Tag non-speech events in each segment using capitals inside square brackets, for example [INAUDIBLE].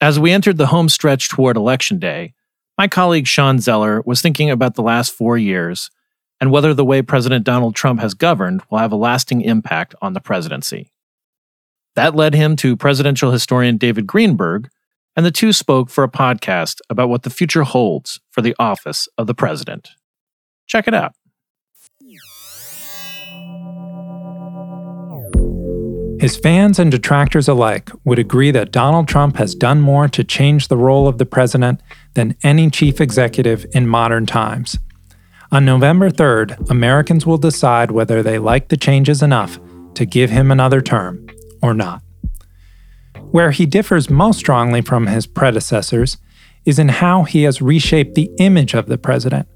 As we entered the home stretch toward Election Day, my colleague Sean Zeller was thinking about the last four years and whether the way President Donald Trump has governed will have a lasting impact on the presidency. That led him to presidential historian David Greenberg, and the two spoke for a podcast about what the future holds for the office of the president. Check it out. His fans and detractors alike would agree that Donald Trump has done more to change the role of the president than any chief executive in modern times. On November 3rd, Americans will decide whether they like the changes enough to give him another term or not. Where he differs most strongly from his predecessors is in how he has reshaped the image of the president,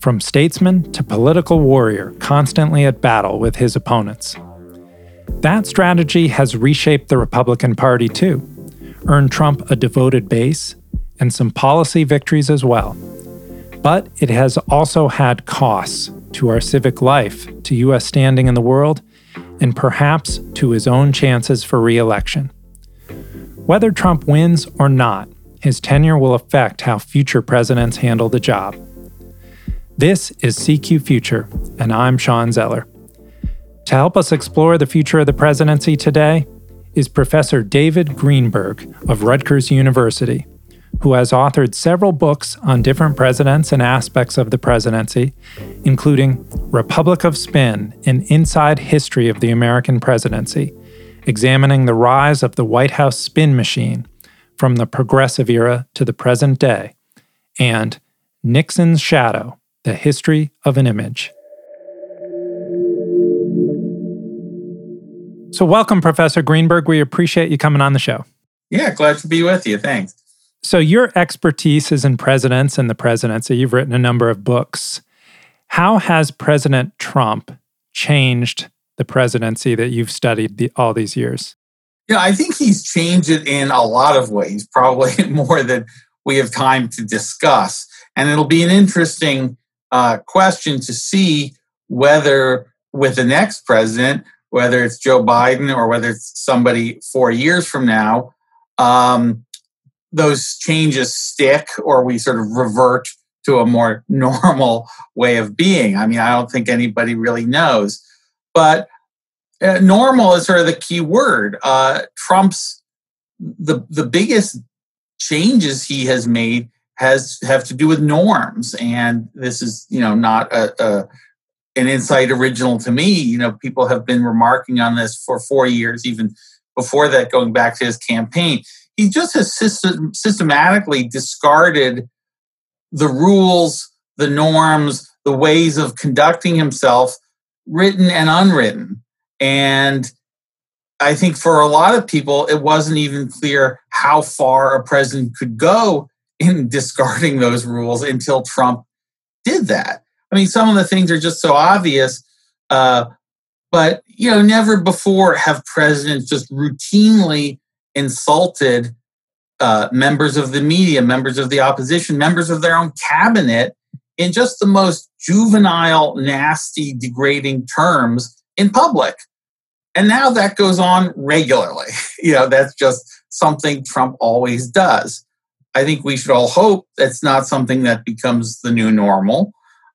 from statesman to political warrior constantly at battle with his opponents. That strategy has reshaped the Republican Party too, earned Trump a devoted base, and some policy victories as well. But it has also had costs to our civic life, to U.S. standing in the world, and perhaps to his own chances for re election. Whether Trump wins or not, his tenure will affect how future presidents handle the job. This is CQ Future, and I'm Sean Zeller. To help us explore the future of the presidency today is Professor David Greenberg of Rutgers University, who has authored several books on different presidents and aspects of the presidency, including Republic of Spin An Inside History of the American Presidency, examining the rise of the White House spin machine from the progressive era to the present day, and Nixon's Shadow The History of an Image. So, welcome, Professor Greenberg. We appreciate you coming on the show. Yeah, glad to be with you. Thanks. So, your expertise is in presidents and the presidency. You've written a number of books. How has President Trump changed the presidency that you've studied the, all these years? Yeah, I think he's changed it in a lot of ways, [LAUGHS] probably more than we have time to discuss. And it'll be an interesting uh, question to see whether, with the next president, whether it's Joe Biden or whether it's somebody four years from now, um, those changes stick or we sort of revert to a more [LAUGHS] normal way of being. I mean, I don't think anybody really knows. But uh, normal is sort of the key word. Uh, Trump's the the biggest changes he has made has have to do with norms, and this is you know not a, a an insight original to me. You know, people have been remarking on this for four years, even before that, going back to his campaign. He just has system, systematically discarded the rules, the norms, the ways of conducting himself, written and unwritten. And I think for a lot of people, it wasn't even clear how far a president could go in [LAUGHS] discarding those rules until Trump did that. I mean, some of the things are just so obvious, uh, but you know, never before have presidents just routinely insulted uh, members of the media, members of the opposition, members of their own cabinet in just the most juvenile, nasty, degrading terms in public. And now that goes on regularly. [LAUGHS] you know, that's just something Trump always does. I think we should all hope that's not something that becomes the new normal.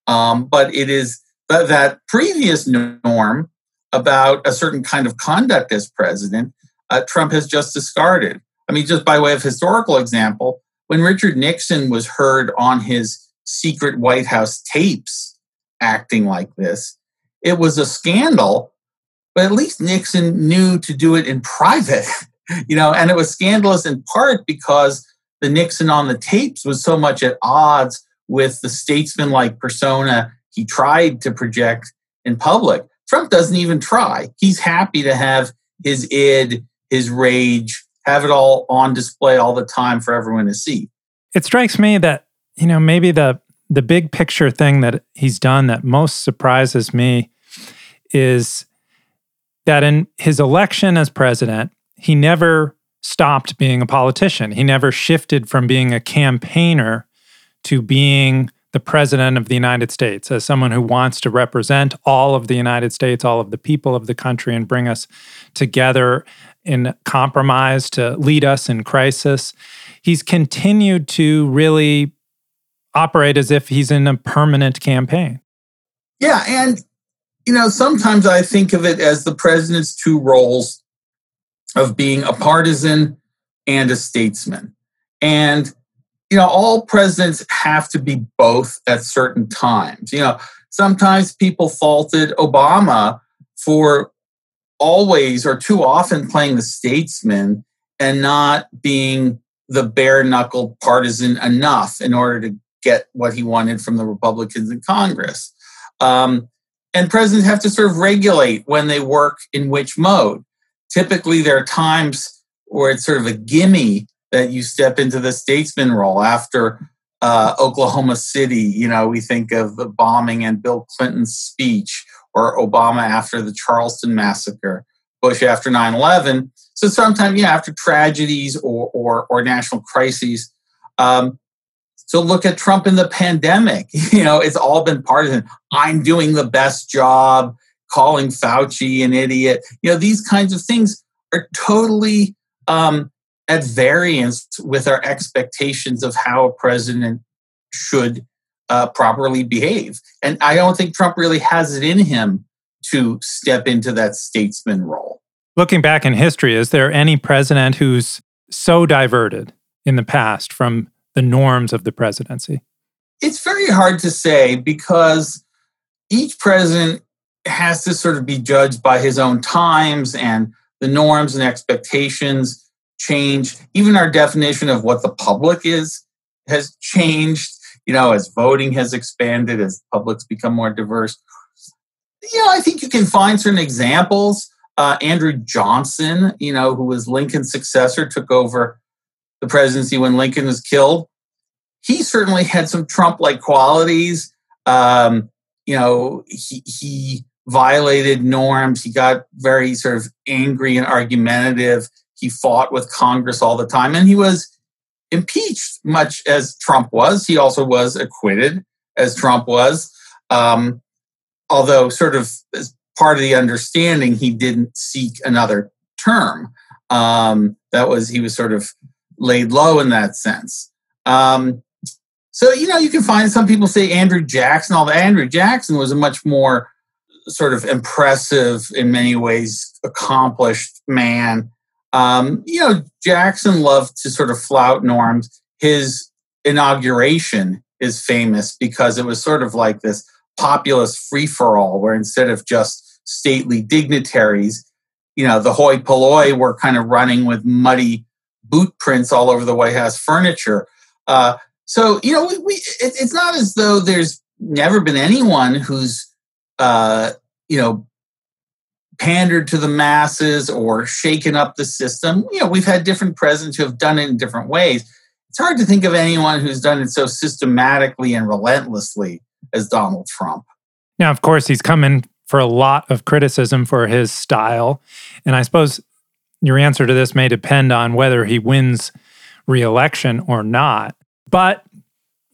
Um, but it is that, that previous norm about a certain kind of conduct as president, uh, Trump has just discarded. I mean, just by way of historical example, when Richard Nixon was heard on his secret White House tapes acting like this, it was a scandal, but at least Nixon knew to do it in private, [LAUGHS] you know, and it was scandalous in part because the Nixon on the tapes was so much at odds with the statesman-like persona he tried to project in public. Trump doesn't even try. He's happy to have his id, his rage, have it all on display all the time for everyone to see. It strikes me that, you know, maybe the the big picture thing that he's done that most surprises me is that in his election as president, he never stopped being a politician. He never shifted from being a campaigner to being the president of the United States as someone who wants to represent all of the United States, all of the people of the country, and bring us together in compromise to lead us in crisis. He's continued to really operate as if he's in a permanent campaign. Yeah. And, you know, sometimes I think of it as the president's two roles of being a partisan and a statesman. And, you know, all presidents have to be both at certain times. You know, sometimes people faulted Obama for always or too often playing the statesman and not being the bare knuckled partisan enough in order to get what he wanted from the Republicans in Congress. Um, and presidents have to sort of regulate when they work in which mode typically there are times where it's sort of a gimme that you step into the statesman role after uh, Oklahoma City. You know, we think of the bombing and Bill Clinton's speech, or Obama after the Charleston massacre, Bush after 9 11. So sometimes, yeah, after tragedies or, or, or national crises. Um, so look at Trump in the pandemic. [LAUGHS] You know, it's all been partisan. I'm doing the best job calling Fauci an idiot. You know, these kinds of things are totally um, at variance with our expectations of how a president should uh, properly behave. And I don't think Trump really has it in him to step into that statesman role. Looking back in history, is there any president who's so diverted in the past from the norms of the presidency? It's very hard to say because each president has to sort of be judged by his own times and the norms and expectations change. Even our definition of what the public is has changed, you know, as voting has expanded, as publics become more diverse. You know, I think you can find certain examples. Uh, Andrew Johnson, you know, who was Lincoln's successor, took over the presidency when Lincoln was killed. He certainly had some Trump like qualities. Um, you know, he, he violated norms. He got very sort of angry and argumentative. He fought with Congress all the time, and he was impeached, much as Trump was. He also was acquitted, as Trump was. Um, although, sort of as part of the understanding, he didn't seek another term. Um, that was he was sort of laid low in that sense. Um, so you know, you can find some people say Andrew Jackson. All the Andrew Jackson was a much more sort of impressive, in many ways, accomplished man. Um, you know, Jackson loved to sort of flout norms. His inauguration is famous because it was sort of like this populist free for all, where instead of just stately dignitaries, you know, the hoi polloi were kind of running with muddy boot prints all over the White House furniture. Uh, so, you know, we, we it, it's not as though there's never been anyone who's uh, you know, pandered to the masses or shaken up the system. You know, we've had different presidents who have done it in different ways. It's hard to think of anyone who's done it so systematically and relentlessly as Donald Trump. Now, of course, he's come in for a lot of criticism for his style. And I suppose your answer to this may depend on whether he wins reelection or not. But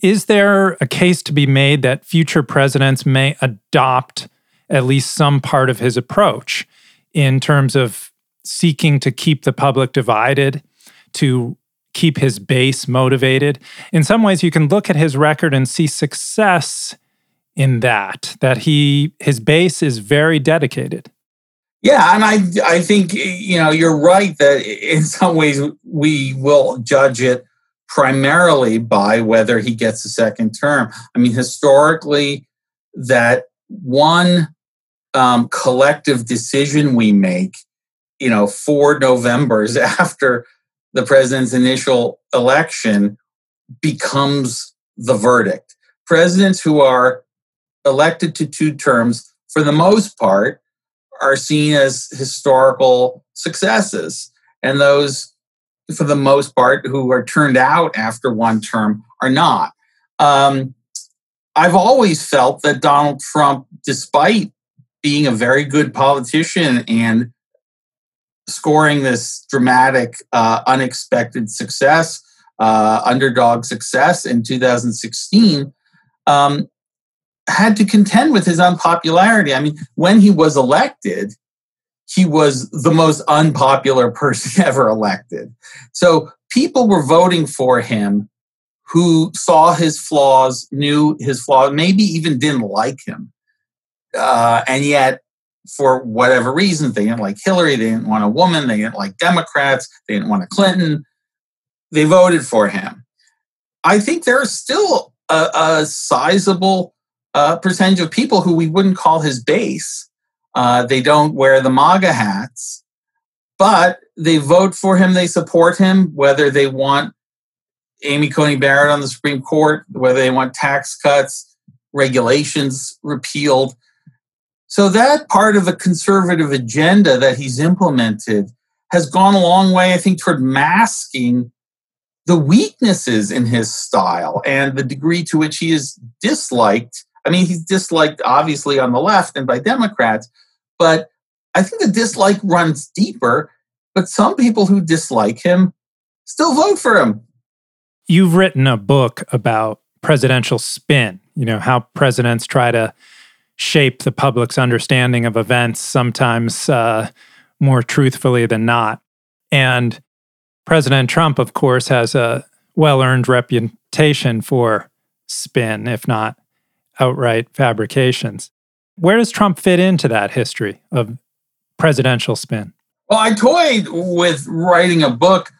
is there a case to be made that future presidents may adopt at least some part of his approach in terms of seeking to keep the public divided, to keep his base motivated? In some ways, you can look at his record and see success in that, that he his base is very dedicated. Yeah, and I I think you know you're right that in some ways we will judge it primarily by whether he gets a second term. I mean, historically, that one um, collective decision we make, you know, four Novembers [LAUGHS] after the president's initial election becomes the verdict. Presidents who are elected to two terms, for the most part, are seen as historical successes. And those for the most part, who are turned out after one term are not. Um, I've always felt that Donald Trump, despite being a very good politician and scoring this dramatic, uh, unexpected success, uh, underdog success in 2016, um, had to contend with his unpopularity. I mean, when he was elected, he was the most unpopular [LAUGHS] person ever elected. So people were voting for him who saw his flaws, knew his flaws, maybe even didn't like him. Uh, and yet, for whatever reason, they didn't like Hillary, they didn't want a woman, they didn't like Democrats, they didn't want a Clinton. They voted for him. I think there's still a, a sizable uh, percentage of people who we wouldn't call his base. Uh, they don't wear the MAGA hats, but they vote for him, they support him, whether they want Amy Coney Barrett on the Supreme Court, whether they want tax cuts, regulations repealed. So that part of the conservative agenda that he's implemented has gone a long way, I think, toward masking the weaknesses in his style and the degree to which he is disliked. I mean, he's disliked obviously on the left and by Democrats, but I think the dislike runs deeper. But some people who dislike him still vote for him you've written a book about presidential spin, you know, how presidents try to shape the public's understanding of events, sometimes uh, more truthfully than not. And President Trump, of course, has a well earned reputation for spin, if not outright fabrications. Where does Trump fit into that history of presidential spin? Well, I toyed with writing a book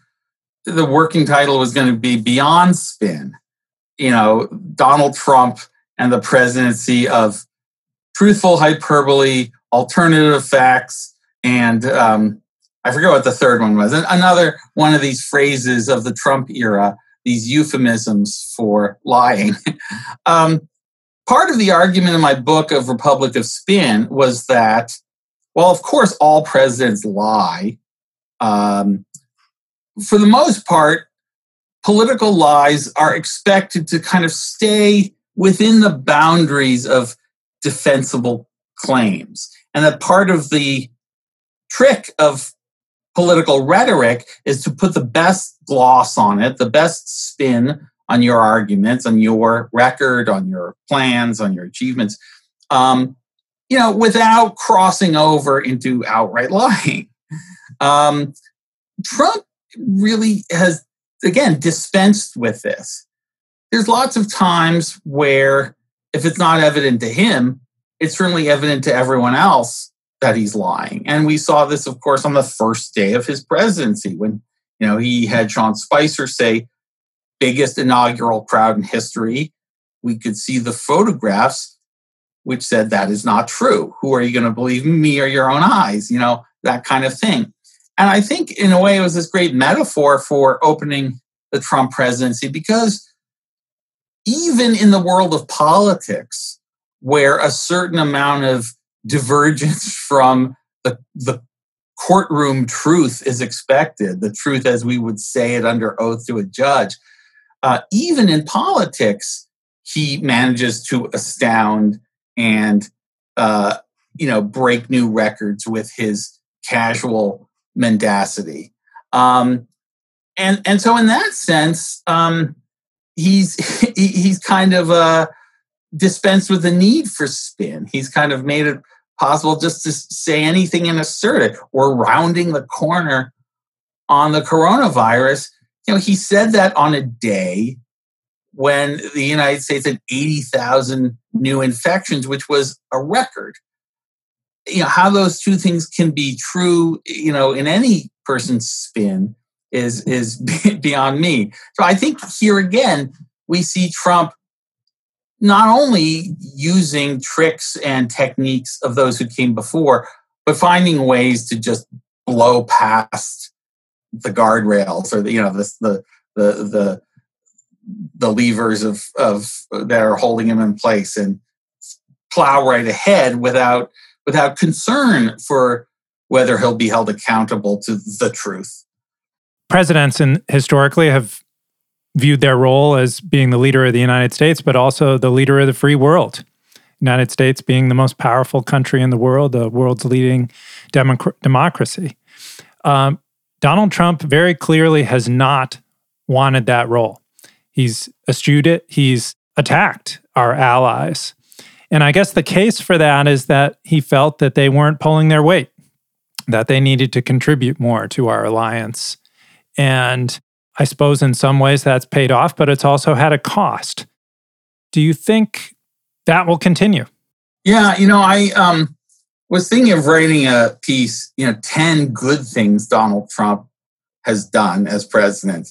the working title was going to be Beyond Spin. You know, Donald Trump and the presidency of truthful hyperbole, alternative facts, and um, I forget what the third one was. Another one of these phrases of the Trump era, these euphemisms for lying. [LAUGHS] um, part of the argument in my book of Republic of Spin was that, well, of course, all presidents lie. Um, for the most part, political lies are expected to kind of stay within the boundaries of defensible claims. And that part of the trick of political rhetoric is to put the best gloss on it, the best spin on your arguments, on your record, on your plans, on your achievements, um, you know, without crossing over into outright [LAUGHS] lying. Um, Trump really has, again, dispensed with this. There's lots of times where, if it's not evident to him, it's certainly evident to everyone else that he's lying. And we saw this, of course, on the first day of his presidency when, you know, he had Sean Spicer say, biggest inaugural crowd in history. We could see the photographs which said that is not true. Who are you going to believe, me or your own eyes? You know, that kind of thing. And I think, in a way, it was this great metaphor for opening the Trump presidency because even in the world of politics, where a certain amount of divergence [LAUGHS] from the, the courtroom truth is expected, the truth as we would say it under oath to a judge, uh, even in politics, he manages to astound and uh, you know break new records with his casual mendacity. Um, and and so in that sense, um, he's [LAUGHS] he's kind of uh, dispensed with the need for spin. He's kind of made it possible just to say anything and assert it. We're rounding the corner on the coronavirus. You know, he said that on a day when the United States had 80,000 new infections, which was a record you know how those two things can be true you know in any person's spin is is [LAUGHS] beyond me so i think here again we see trump not only using tricks and techniques of those who came before but finding ways to just blow past the guardrails or the you know the the the the, the levers of of that are holding him in place and plow right ahead without without concern for whether he'll be held accountable to the truth. Presidents and historically have viewed their role as being the leader of the United States, but also the leader of the free world. United States being the most powerful country in the world, the world's leading democ- democracy. Um, Donald Trump very clearly has not wanted that role. He's eschewed it. He's attacked our allies. And I guess the case for that is that he felt that they weren't pulling their weight, that they needed to contribute more to our alliance. And I suppose in some ways that's paid off, but it's also had a cost. Do you think that will continue? Yeah, you know, I um, was thinking of writing a piece, you know, 10 good things Donald Trump has done as president.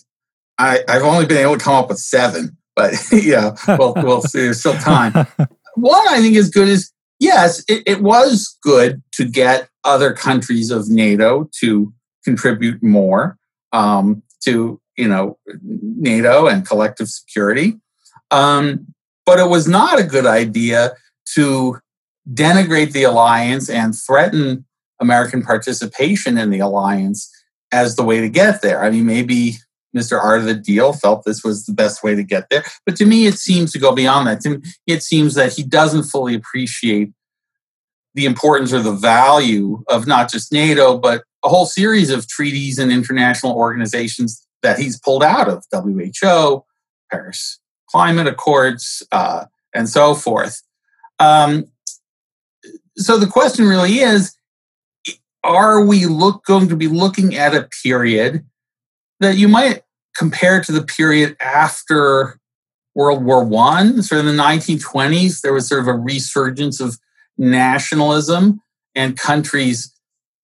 I, have only been able to come up with seven, but [LAUGHS] yeah, well, we'll see. There's still time. [LAUGHS] One I think is good is yes, it, it was good to get other countries of NATO to contribute more um, to you know NATO and collective security. Um, but it was not a good idea to denigrate the alliance and threaten American participation in the alliance as the way to get there. I mean, maybe Mr. Art of the Deal felt this was the best way to get there. But to me, it seems to go beyond that. To me, it seems that he doesn't fully appreciate the importance or the value of not just NATO, but a whole series of treaties and international organizations that he's pulled out of WHO, Paris Climate Accords, uh, and so forth. Um, so the question really is are we look, going to be looking at a period that you might compare to the period after World War One, sort of the 1920s, there was sort of a resurgence of nationalism and countries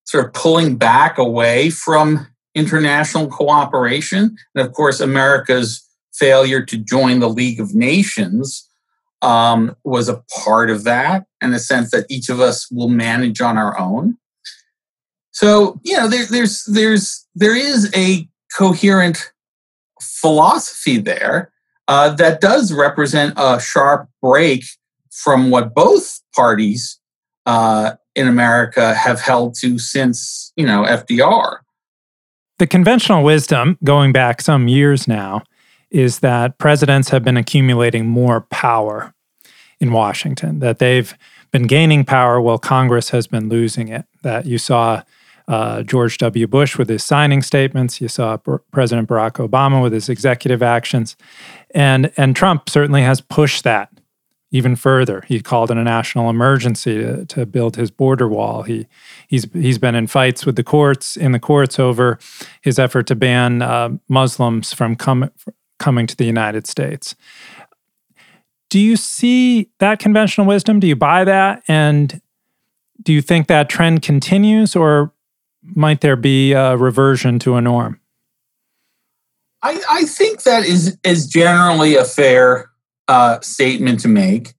sort of pulling back away from international cooperation. And of course, America's failure to join the League of Nations um, was a part of that, in the sense that each of us will manage on our own. So, you know, there, there's there's there is a coherent philosophy there uh, that does represent a sharp break from what both parties uh, in America have held to since, you know, FDR. The conventional wisdom, going back some years now, is that presidents have been accumulating more power in Washington, that they've been gaining power while Congress has been losing it. That you saw uh, George W. Bush with his signing statements. You saw President Barack Obama with his executive actions, and and Trump certainly has pushed that even further. He called it a national emergency to, to build his border wall. He he's he's been in fights with the courts in the courts over his effort to ban uh, Muslims from com- coming to the United States. Do you see that conventional wisdom? Do you buy that? And do you think that trend continues, or might there be a reversion to a norm? I, I think that is is generally a fair uh, statement to make.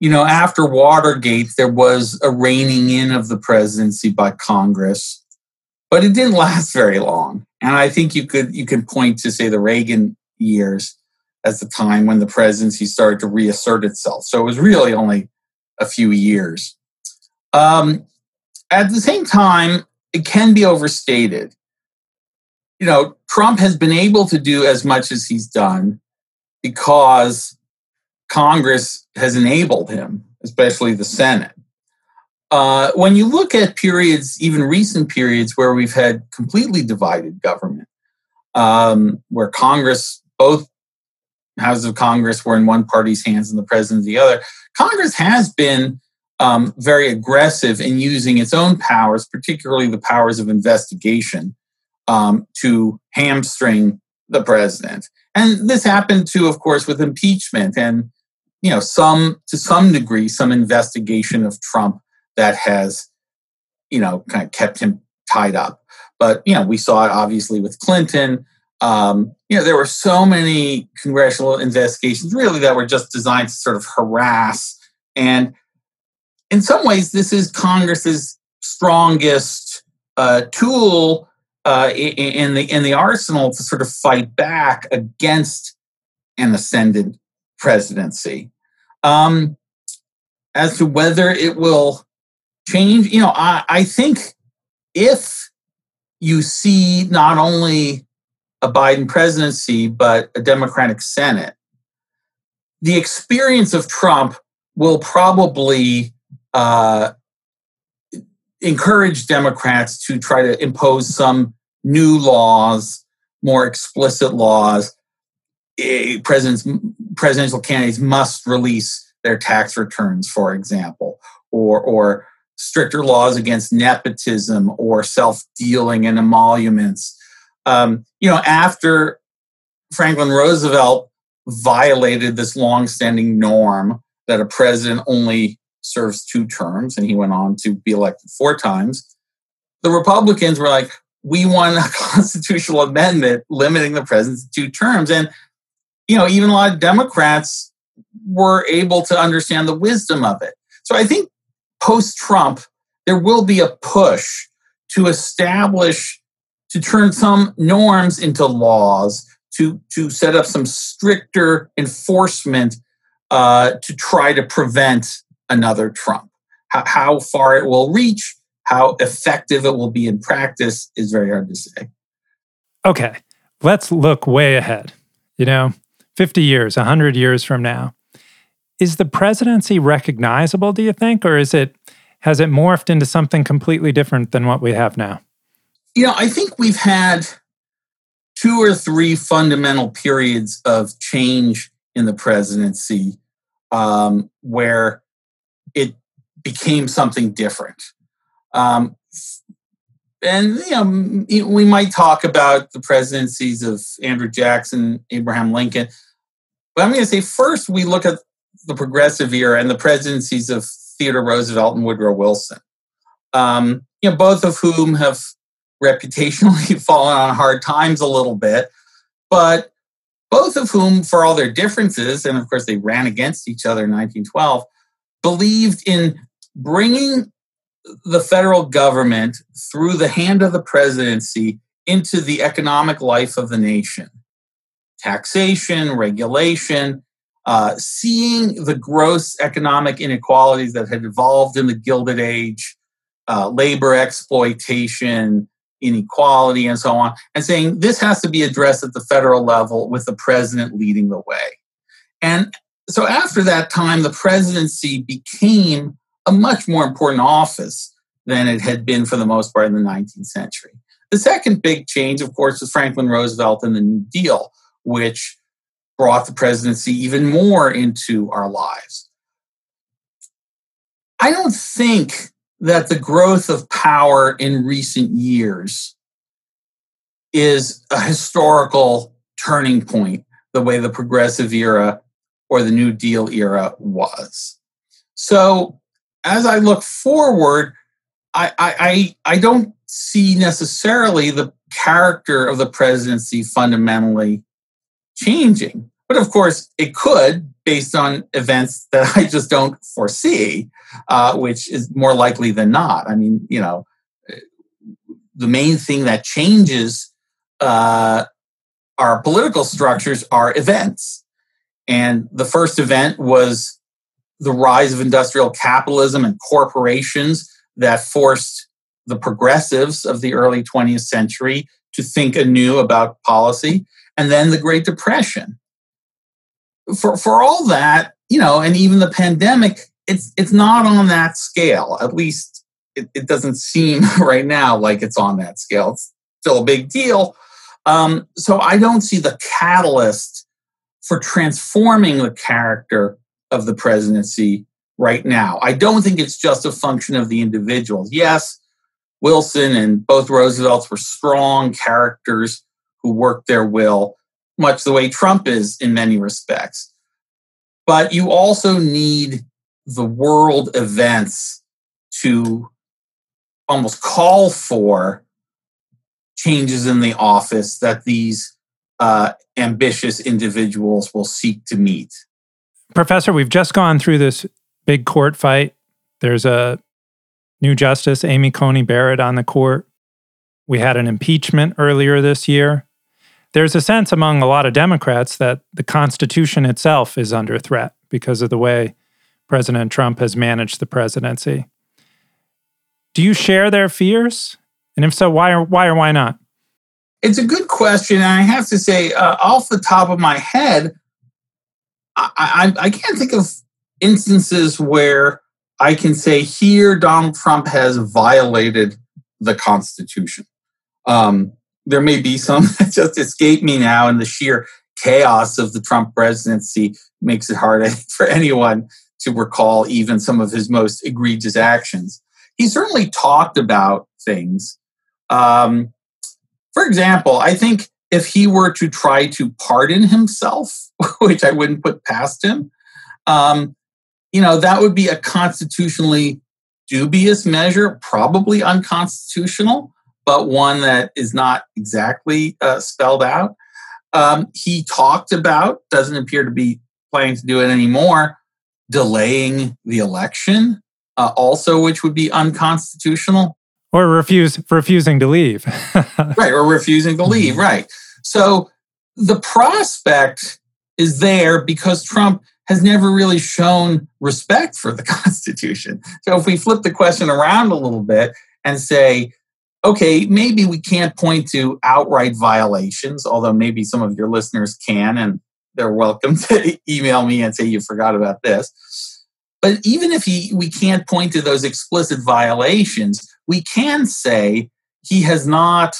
You know, after Watergate, there was a reining in of the presidency by Congress, but it didn't [LAUGHS] last very long. And I think you could you could point to say the Reagan years as the time when the presidency started to reassert itself. So it was really only a few years. Um, at the same time, it can be overstated. You know, Trump has been able to do as much as he's done because Congress has enabled him, especially the Senate. Uh, when you look at periods, even recent periods, where we've had completely divided government, um, where Congress, both houses of Congress were in one party's hands and the president the other, Congress has been um, very aggressive in using its own powers, particularly the powers of investigation, um, to hamstring the president. And this happened too, of course, with impeachment and you know some to some degree some investigation of Trump that has you know kind of kept him tied up. But you know we saw it obviously with Clinton. Um, you know there were so many congressional investigations really that were just designed to sort of harass and in some ways, this is Congress's strongest uh, tool uh, in the in the arsenal to sort of fight back against an ascendant presidency. Um, as to whether it will change, you know, I, I think if you see not only a Biden presidency, but a Democratic Senate, the experience of Trump will probably uh, encourage Democrats to try to impose some new laws, more explicit laws. Presidents, presidential candidates must release their tax returns, for example, or or stricter laws against nepotism or self dealing and emoluments. Um, you know, after Franklin Roosevelt violated this long-standing norm that a president only serves two terms, and he went on to be elected four times. The Republicans were like, we want a [LAUGHS] constitutional amendment limiting the president to two terms. And, you know, even a lot of Democrats were able to understand the wisdom of it. So I think post Trump, there will be a push to establish, to turn some norms into laws, to, to set up some stricter enforcement uh, to try to prevent another Trump. How, how far it will reach, how effective it will be in practice is very hard to say. Okay, let's look way ahead. You know, 50 years, 100 years from now. Is the presidency recognizable, do you think, or is it has it morphed into something completely different than what we have now? You know, I think we've had two or three fundamental periods of change in the presidency um, where it became something different. Um, and you know, we might talk about the presidencies of Andrew Jackson, Abraham Lincoln, but I'm going to say first we look at the progressive era and the presidencies of Theodore Roosevelt and Woodrow Wilson. Um, you know, both of whom have [LAUGHS] reputationally fallen on hard times a little bit, but both of whom, for all their differences, and of course they ran against each other in 1912, believed in bringing the federal government through the hand of the presidency into the economic life of the nation. Taxation, regulation, uh, seeing the gross economic inequalities that had evolved in the Gilded Age, uh, labor exploitation, inequality, and so on, and saying this has to be addressed at the federal level with the president leading the way. And so after that time, the presidency became a much more important office than it had been for the most part in the 19th century. The second big change, of course, was Franklin Roosevelt and the New Deal, which brought the presidency even more into our lives. I don't think that the growth of power in recent years is a historical turning point the way the progressive era or the New Deal era was. So as I look forward, I, I, I don't see necessarily the character of the presidency fundamentally changing. But of course, it could based on events that [LAUGHS] I just don't foresee, uh, which is more likely than not. I mean, you know, the main thing that changes uh, our political structures are events. And the first event was the rise of industrial capitalism and corporations that forced the progressives of the early 20th century to think anew about policy. And then the Great Depression. For, for all that, you know, and even the pandemic, it's, it's not on that scale. At least it, it doesn't seem [LAUGHS] right now like it's on that scale. It's still a big deal. Um, so I don't see the catalyst for transforming the character of the presidency right now. I don't think it's just a function of the individuals. Yes, Wilson and both Roosevelts were strong characters who worked their will, much the way Trump is in many respects. But you also need the world events to almost call for changes in the office that these uh, ambitious individuals will seek to meet. Professor, we've just gone through this big court fight. There's a new justice, Amy Coney Barrett, on the court. We had an impeachment earlier this year. There's a sense among a lot of Democrats that the Constitution itself is under threat because of the way President Trump has managed the presidency. Do you share their fears? And if so, why or why or why not? It's a good question. And I have to say, uh, off the top of my head, I, I, I can't think of instances where I can say here Donald Trump has violated the Constitution. Um, there may be some [LAUGHS] that just escape me now, and the sheer chaos of the Trump presidency makes it hard [LAUGHS] for anyone to recall even some of his most egregious actions. He certainly talked about things. Um, for example, I think if he were to try to pardon himself, [LAUGHS] which I wouldn't put past him, um, you know, that would be a constitutionally dubious measure, probably unconstitutional, but one that is not exactly uh, spelled out. Um, he talked about, doesn't appear to be planning to do it anymore, delaying the election, uh, also, which would be unconstitutional. Or refuse refusing to leave. [LAUGHS] right, or refusing to leave, mm-hmm. right. So the prospect is there because Trump has never really shown respect for the [LAUGHS] Constitution. So if we flip the question around a little bit and say, okay, maybe we can't point to outright violations, although maybe some of your listeners can, and they're welcome [LAUGHS] to email me and say you forgot about this. But even if he, we can't point to those explicit violations, we can say he has not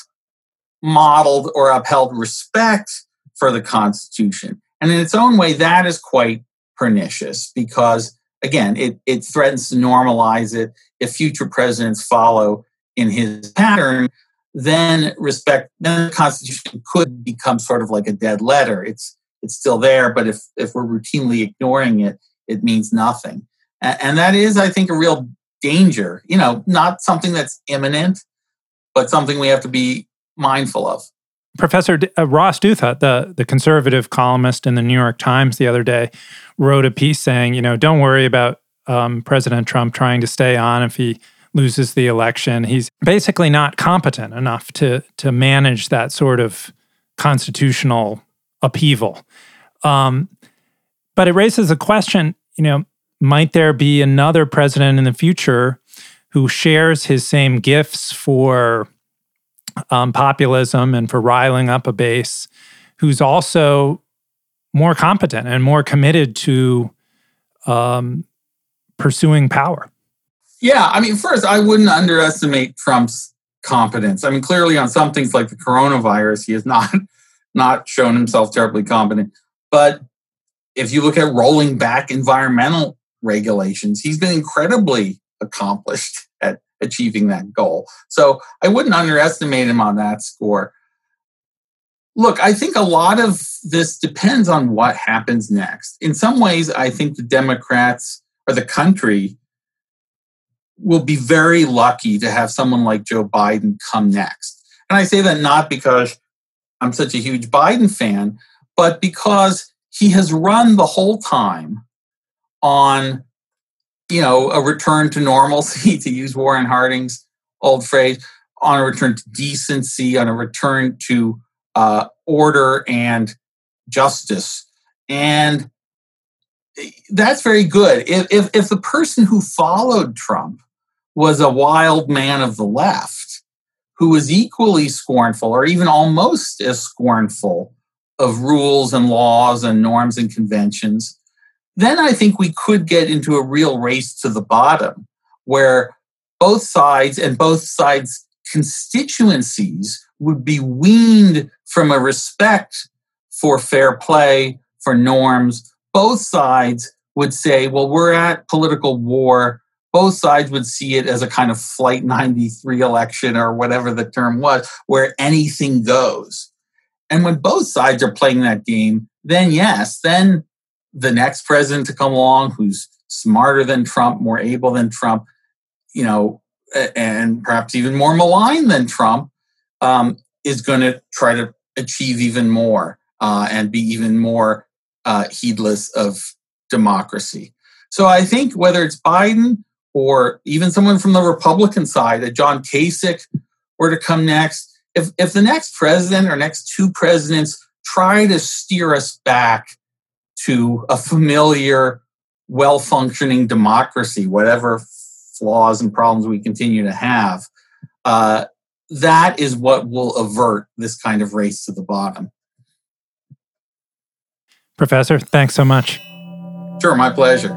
modeled or upheld respect for the Constitution. And in its own way, that is quite pernicious because, again, it, it threatens to normalize it. If future presidents follow in his pattern, then respect, then the Constitution could become sort of like a dead letter. It's it's still there, but if if we're routinely ignoring it, it means nothing. And that is, I think, a real danger. You know, not something that's imminent, but something we have to be mindful of. Professor uh, Ross Douthat, the, the conservative columnist in the New York Times the other day, wrote a piece saying, you know, don't worry about um, President Trump trying to stay on if he loses the election. He's basically not competent enough to to manage that sort of constitutional upheaval. Um, but it raises a question, you know, might there be another president in the future who shares his same gifts for um, populism and for riling up a base, who's also more competent and more committed to um, pursuing power? Yeah, I mean, first, I wouldn't underestimate Trump's competence. I mean, clearly on some things like the coronavirus, he has not [LAUGHS] not shown himself terribly competent. But if you look at rolling back environmental regulations, he's been incredibly accomplished [LAUGHS] at achieving that goal. So I wouldn't underestimate him on that score. Look, I think a lot of this depends on what happens next. In some ways, I think the Democrats or the country will be very lucky to have someone like Joe Biden come next. And I say that not because I'm such a huge Biden fan, but because he has run the whole time on, you know, a return to normalcy, [LAUGHS] to use Warren Harding's old phrase, on a return to decency, on a return to uh, order and justice. And that's very good. If, if, if the person who followed Trump was a wild man of the left who was equally scornful or even almost as scornful of rules and laws and norms and conventions, then I think we could get into a real race to the bottom where both sides and both sides' constituencies would be weaned from a respect for fair play, for norms. Both sides would say, well, we're at political war both sides would see it as a kind of flight 93 election or whatever the term was, where anything goes. And when both sides are playing that game, then yes, then the next president to come along who's smarter than Trump, more able than Trump, you know, and perhaps even more maligned than Trump, um, is going to try to achieve even more uh, and be even more uh, heedless of democracy. So I think whether it's Biden or even someone from the Republican side, a John Kasich were to come next, if, if the next president or next two presidents try to steer us back to a familiar, well functioning democracy, whatever flaws and problems we continue to have, uh, that is what will avert this kind of race to the bottom. Professor, thanks so much. Sure, my pleasure.